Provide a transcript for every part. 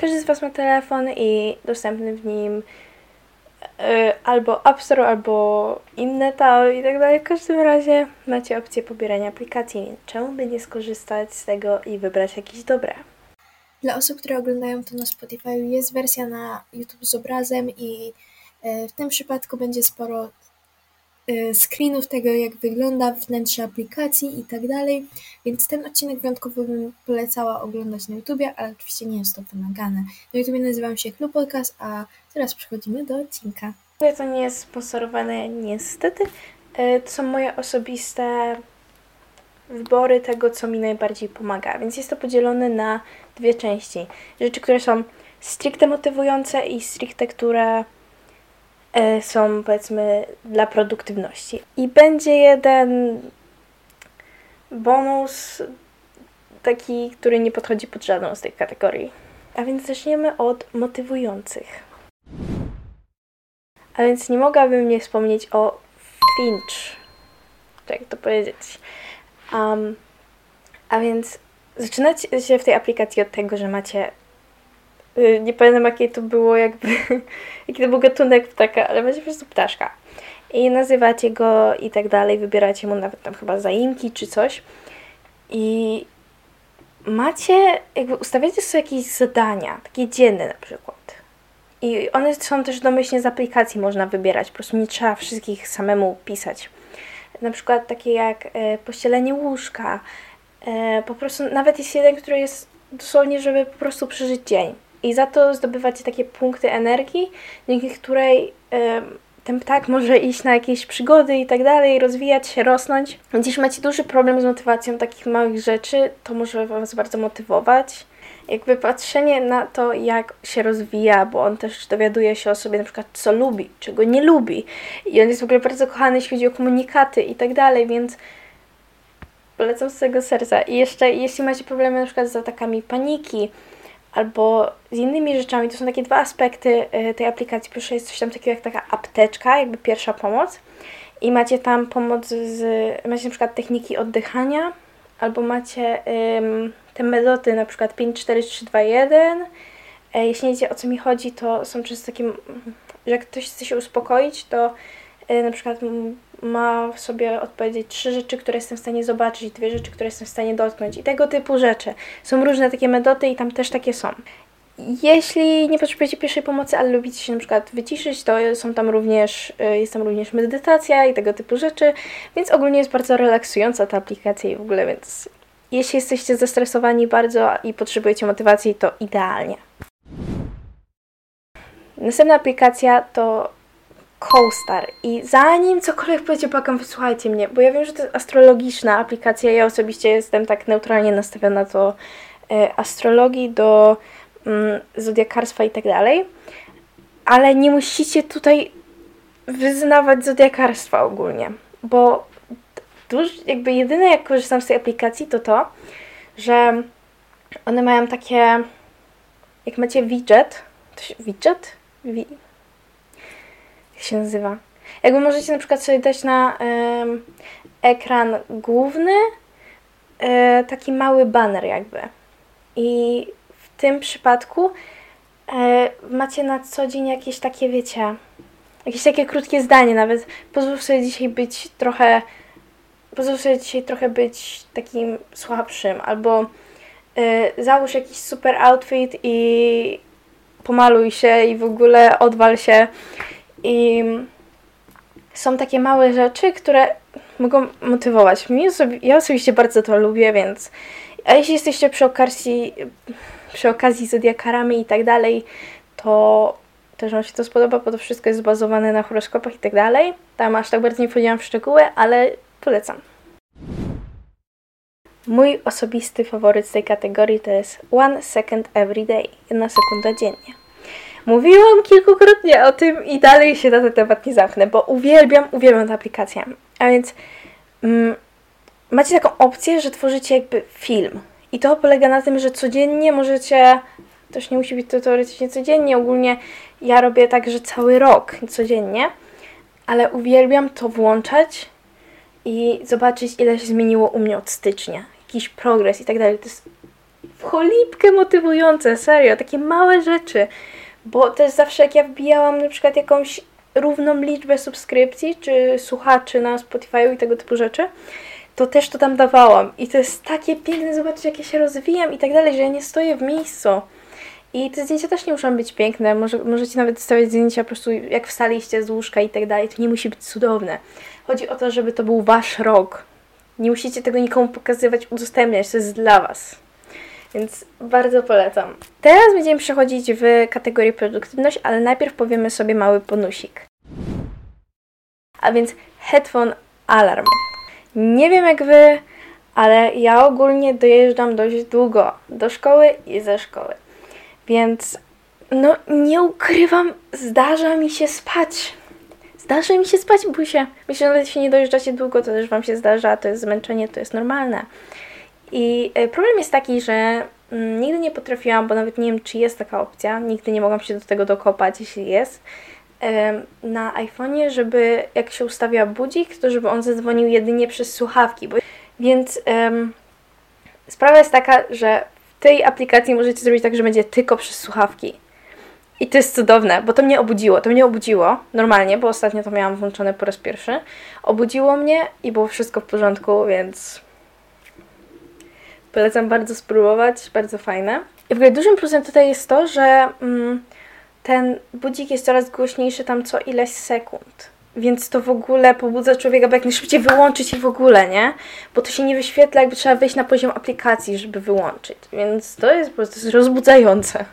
Każdy z Was ma telefon i dostępny w nim y, albo App Store, albo inne tam i tak dalej. W każdym razie macie opcję pobierania aplikacji. Czemu by nie skorzystać z tego i wybrać jakieś dobre? Dla osób, które oglądają to na Spotify, jest wersja na YouTube z obrazem i e, w tym przypadku będzie sporo e, screenów tego, jak wygląda wnętrze aplikacji i tak dalej, więc ten odcinek wyjątkowo bym polecała oglądać na YouTubie, ale oczywiście nie jest to wymagane. Na YouTubie nazywam się Club Podcast, a teraz przechodzimy do odcinka. To nie jest sponsorowane niestety. E, to są moje osobiste wybory tego, co mi najbardziej pomaga. Więc jest to podzielone na dwie części. Rzeczy, które są stricte motywujące i stricte, które są powiedzmy dla produktywności. I będzie jeden bonus taki, który nie podchodzi pod żadną z tych kategorii. A więc zaczniemy od motywujących. A więc nie mogłabym nie wspomnieć o Finch. Jak to powiedzieć? Um, a więc zaczynacie się w tej aplikacji od tego, że macie nie pamiętam jakie to było jakby jaki to był gatunek ptaka, ale macie po prostu ptaszka. I nazywacie go i tak dalej, wybieracie mu nawet tam chyba zaimki czy coś. I macie, jakby ustawiacie sobie jakieś zadania, takie dzienne na przykład. I one są też domyślnie z aplikacji można wybierać, po prostu nie trzeba wszystkich samemu pisać na przykład takie jak e, pościelenie łóżka. E, po prostu nawet jest jeden, który jest dosłownie, żeby po prostu przeżyć dzień. I za to zdobywacie takie punkty energii, dzięki której ten ptak może iść na jakieś przygody i tak dalej, rozwijać się, rosnąć. Więc jeśli macie duży problem z motywacją takich małych rzeczy, to może Was bardzo motywować jakby patrzenie na to, jak się rozwija, bo on też dowiaduje się o sobie na przykład, co lubi, czego nie lubi. I on jest w ogóle bardzo kochany, jeśli chodzi o komunikaty i tak dalej, więc polecam z tego serca. I jeszcze, jeśli macie problemy na przykład z atakami paniki, albo z innymi rzeczami, to są takie dwa aspekty y, tej aplikacji. Pierwszy jest coś tam takiego jak taka apteczka, jakby pierwsza pomoc. I macie tam pomoc z, macie na przykład techniki oddychania, albo macie ym, te metody, na przykład 5, 4, 3, 2, 1. Jeśli nie wiecie o co mi chodzi, to są często takie, że jak ktoś chce się uspokoić, to y, na przykład ma w sobie odpowiedzieć trzy rzeczy, które jestem w stanie zobaczyć, dwie rzeczy, które jestem w stanie dotknąć i tego typu rzeczy. Są różne takie metody i tam też takie są. Jeśli nie potrzebujecie pierwszej pomocy, ale lubicie się na przykład wyciszyć, to są tam również, y, jest tam również medytacja i tego typu rzeczy, więc ogólnie jest bardzo relaksująca ta aplikacja i w ogóle, więc jeśli jesteście zestresowani bardzo i potrzebujecie motywacji, to idealnie. Następna aplikacja to CoStar. I zanim cokolwiek powiecie, błagam, wysłuchajcie mnie, bo ja wiem, że to jest astrologiczna aplikacja. Ja osobiście jestem tak neutralnie nastawiona do e, astrologii, do mm, zodiakarstwa i tak dalej. Ale nie musicie tutaj wyznawać zodiakarstwa ogólnie, bo duż, jakby jedyne jak korzystam z tej aplikacji to to, że one mają takie, jak macie widget, to się, widget? Wi jak się nazywa? Jakby możecie na przykład sobie dać na ekran główny y, taki mały banner jakby. I w tym przypadku y, macie na co dzień jakieś takie, wiecie, jakieś takie krótkie zdanie nawet. Pozwól sobie dzisiaj być trochę pozwól sobie dzisiaj trochę być takim słabszym, albo y, załóż jakiś super outfit i pomaluj się i w ogóle odwal się. I są takie małe rzeczy, które mogą motywować. Mnie ja osobiście bardzo to lubię, więc a jeśli jesteście przy okazji, przy okazji zodiakarami i tak dalej, to też Wam się to spodoba, bo to wszystko jest zbazowane na horoskopach i tak dalej. Tam aż tak bardzo nie wchodziłam w szczegóły, ale polecam. Mój osobisty faworyt z tej kategorii to jest One Second Every Day, jedna sekunda dziennie. Mówiłam kilkukrotnie o tym i dalej się na ten temat nie zamknę, bo uwielbiam, uwielbiam tę aplikację. A więc mm, macie taką opcję, że tworzycie jakby film. I to polega na tym, że codziennie możecie, też nie musi być to teoretycznie codziennie, ogólnie ja robię tak, że cały rok codziennie, ale uwielbiam to włączać i zobaczyć, ile się zmieniło u mnie od stycznia. Jakiś progres i tak dalej. To jest w cholipkę motywujące, serio, takie małe rzeczy. Bo też zawsze jak ja wbijałam na przykład jakąś równą liczbę subskrypcji, czy słuchaczy na Spotify i tego typu rzeczy, to też to tam dawałam. I to jest takie piękne zobaczyć, jak ja się rozwijam i tak dalej, że ja nie stoję w miejscu. I te zdjęcia też nie muszą być piękne. Może, możecie nawet stawiać zdjęcia po prostu jak wstaliście z łóżka i tak dalej. To nie musi być cudowne. Chodzi o to, żeby to był wasz rok. Nie musicie tego nikomu pokazywać, udostępniać. To jest dla was. Więc bardzo polecam. Teraz będziemy przechodzić w kategorię produktywność, ale najpierw powiemy sobie mały bonusik. A więc headphone alarm. Nie wiem jak wy, ale ja ogólnie dojeżdżam dość długo do szkoły i ze szkoły. Więc no nie ukrywam, zdarza mi się spać. Zdarza mi się spać, busie. Myślę, że nawet jeśli nie dojeżdżacie długo, to też Wam się zdarza, to jest zmęczenie, to jest normalne. I e, problem jest taki, że mm, nigdy nie potrafiłam, bo nawet nie wiem, czy jest taka opcja, nigdy nie mogłam się do tego dokopać, jeśli jest, na iPhone'ie, żeby jak się ustawia budzik, to żeby on zadzwonił jedynie przez słuchawki. Bo... Więc um, sprawa jest taka, że w tej aplikacji możecie zrobić tak, że będzie tylko przez słuchawki. I to jest cudowne, bo to mnie obudziło. To mnie obudziło normalnie, bo ostatnio to miałam włączone po raz pierwszy. Obudziło mnie i było wszystko w porządku, więc polecam bardzo spróbować, bardzo fajne. I w ogóle dużym plusem tutaj jest to, że mm, ten budzik jest coraz głośniejszy tam co ileś sekund. Więc to w ogóle pobudza człowieka, by jak najszybciej wyłączyć i w ogóle, nie? Bo to się nie wyświetla, jakby trzeba wejść na poziom aplikacji, żeby wyłączyć. Więc to jest po prostu rozbudzające.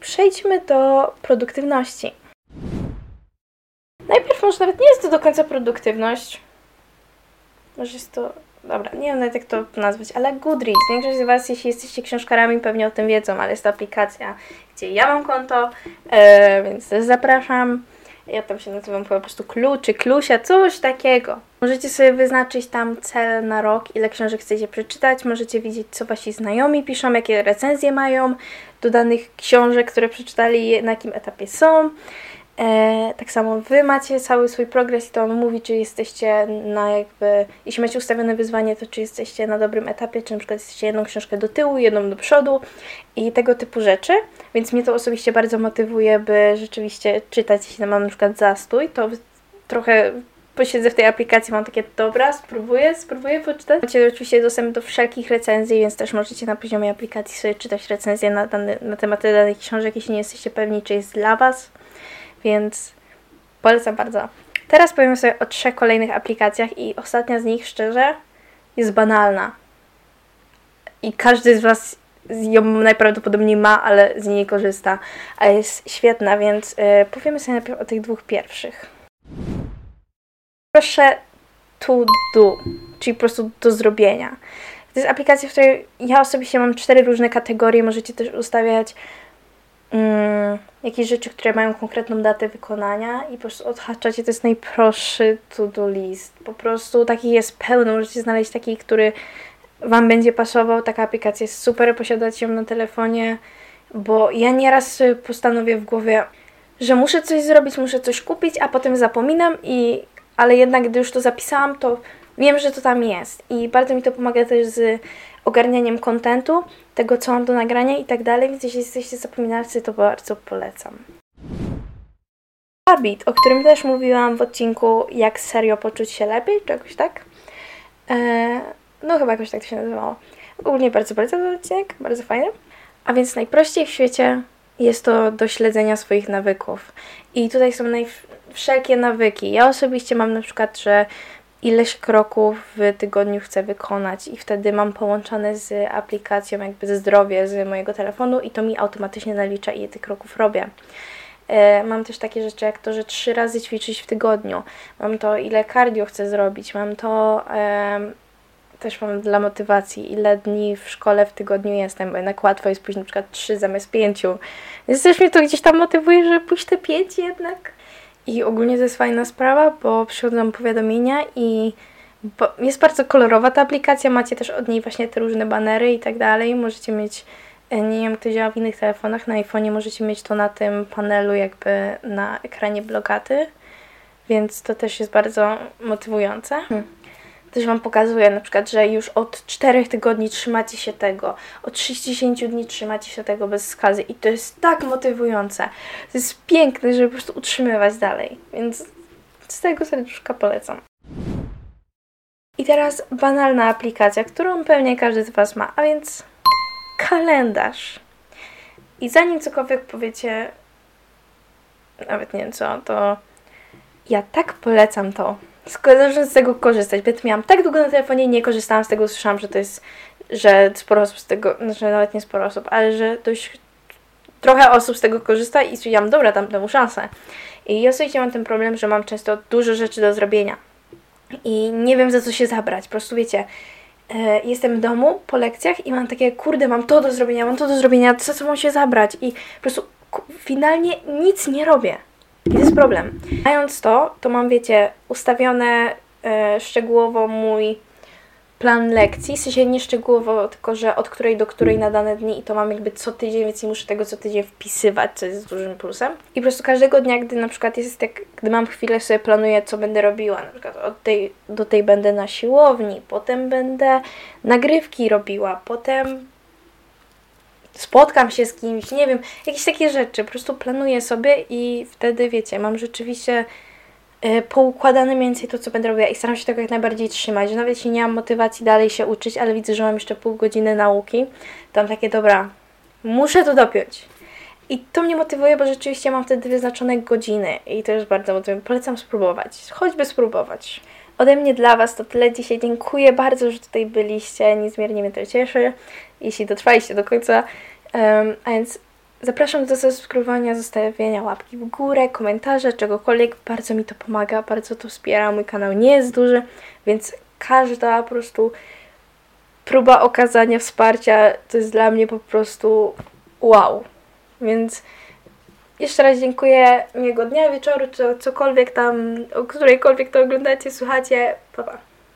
Przejdźmy do produktywności. Najpierw może nawet nie jest to do końca produktywność. Może jest to dobra, nie wiem nawet jak to nazwać, ale Goodreads. Większość z Was, jeśli jesteście książkarami, pewnie o tym wiedzą, ale jest to aplikacja, gdzie ja mam konto, e, więc też zapraszam. Ja tam się nazywam po prostu Klu czy Klusia, coś takiego. Możecie sobie wyznaczyć tam cel na rok, ile książek chcecie przeczytać. Możecie widzieć, co wasi znajomi piszą, jakie recenzje mają do danych książek, które przeczytali, na jakim etapie są. E, tak samo Wy macie cały swój progres i to on mówi, czy jesteście na jakby, jeśli macie ustawione wyzwanie, to czy jesteście na dobrym etapie, czy na przykład jesteście jedną książkę do tyłu, jedną do przodu i tego typu rzeczy, więc mnie to osobiście bardzo motywuje, by rzeczywiście czytać, jeśli mam na przykład zastój, to trochę posiedzę w tej aplikacji, mam takie, dobra, spróbuję, spróbuję poczytać. Macie oczywiście dostęp do wszelkich recenzji, więc też możecie na poziomie aplikacji sobie czytać recenzje na, dany, na tematy danych książek, jeśli nie jesteście pewni, czy jest dla Was więc polecam bardzo. Teraz powiem sobie o trzech kolejnych aplikacjach i ostatnia z nich, szczerze, jest banalna. I każdy z Was ją najprawdopodobniej ma, ale z niej nie korzysta. A jest świetna, więc yy, powiemy sobie najpierw o tych dwóch pierwszych. Proszę to do, czyli po prostu do zrobienia. To jest aplikacja, w której ja osobiście mam cztery różne kategorie. Możecie też ustawiać mm, jakieś rzeczy, które mają konkretną datę wykonania i po prostu odhaczacie. To jest najprostszy to-do list. Po prostu takich jest pełno. Możecie znaleźć taki, który Wam będzie pasował. Taka aplikacja jest super, posiadać ją na telefonie, bo ja nieraz postanowię w głowie, że muszę coś zrobić, muszę coś kupić, a potem zapominam i ale jednak gdy już to zapisałam, to wiem, że to tam jest i bardzo mi to pomaga też z ogarnianiem kontentu, tego co mam do nagrania i tak dalej, więc jeśli jesteście zapominalcy, to bardzo polecam. Habit, o którym też mówiłam w odcinku Jak serio poczuć się lepiej, czegoś tak. Eee, no chyba jakoś tak to się nazywało. Ogólnie bardzo polecam ten odcinek, bardzo fajny. A więc najprościej w świecie jest to do śledzenia swoich nawyków. I tutaj są naj- wszelkie nawyki. Ja osobiście mam na przykład, że ileś kroków w tygodniu chcę wykonać i wtedy mam połączone z aplikacją jakby zdrowie z mojego telefonu i to mi automatycznie nalicza ile tych kroków robię. E, mam też takie rzeczy jak to, że trzy razy ćwiczyć w tygodniu. Mam to, ile cardio chcę zrobić. Mam to, też mam dla motywacji, ile dni w szkole w tygodniu jestem, bo jednak łatwo jest pójść na przykład trzy zamiast pięciu. Więc też mnie to gdzieś tam motywuje, żeby pójść te pięć jednak. I ogólnie to jest fajna sprawa, bo przychodzą powiadomienia i jest bardzo kolorowa ta aplikacja. Macie też od niej właśnie te różne banery i tak dalej. Możecie mieć, e, nie wiem, to działa w innych telefonach. Na iPhone'ie możecie mieć to na tym panelu, jakby na ekranie blogaty, więc to też jest bardzo motywujące. Hmm. Też Wam pokazuje na przykład, że już od 4 tygodni trzymacie się tego, od 60 dni trzymacie się tego bez skazy i to jest tak motywujące. To jest piękne, żeby po prostu utrzymywać dalej, więc z tego serduszka polecam. I teraz banalna aplikacja, którą pewnie każdy z Was ma, a więc kalendarz. I zanim cokolwiek powiecie, nawet nie wiem co, to ja tak polecam to. Zaczynam z tego korzystać, bo miałam tak długo na telefonie i nie korzystałam z tego, słyszałam, że to jest, że sporo osób z tego, znaczy nawet nie sporo osób, ale że dość trochę osób z tego korzysta i stwierdziłam, dobra, dam temu szansę. I ja sobie mam ten problem, że mam często dużo rzeczy do zrobienia i nie wiem za co się zabrać. Po prostu wiecie, e, jestem w domu po lekcjach i mam takie, kurde, mam to do zrobienia, mam to do zrobienia, co mam się zabrać i po prostu finalnie nic nie robię. Problem. Mając to, to mam, wiecie, ustawione e, szczegółowo mój plan lekcji, w sensie nie szczegółowo, tylko że od której do której na dane dni i to mam jakby co tydzień, więc nie muszę tego co tydzień wpisywać, co jest dużym plusem. I po prostu każdego dnia, gdy na przykład jest tak, gdy mam chwilę, sobie planuję, co będę robiła, na przykład od tej do tej będę na siłowni, potem będę nagrywki robiła, potem spotkam się z kimś, nie wiem, jakieś takie rzeczy, po prostu planuję sobie i wtedy, wiecie, mam rzeczywiście Y, poukładane mniej więcej to, co będę robiła i staram się tego jak najbardziej trzymać, nawet jeśli nie mam motywacji dalej się uczyć, ale widzę, że mam jeszcze pół godziny nauki, to mam takie, dobra, muszę to dopiąć. I to mnie motywuje, bo rzeczywiście mam wtedy wyznaczone godziny i to jest bardzo motywujące. Polecam spróbować, choćby spróbować. Ode mnie dla Was to tyle dzisiaj. Dziękuję bardzo, że tutaj byliście. Niezmiernie mnie to cieszy, jeśli dotrwaliście do końca. Um, a więc Zapraszam do subskrybowania, zostawienia łapki w górę, komentarze, czegokolwiek. Bardzo mi to pomaga, bardzo to wspiera. Mój kanał nie jest duży, więc każda po prostu próba okazania wsparcia to jest dla mnie po prostu wow. Więc jeszcze raz dziękuję. Miłego dnia, wieczoru, czy cokolwiek tam, o którejkolwiek to oglądacie, słuchacie. Pa, pa.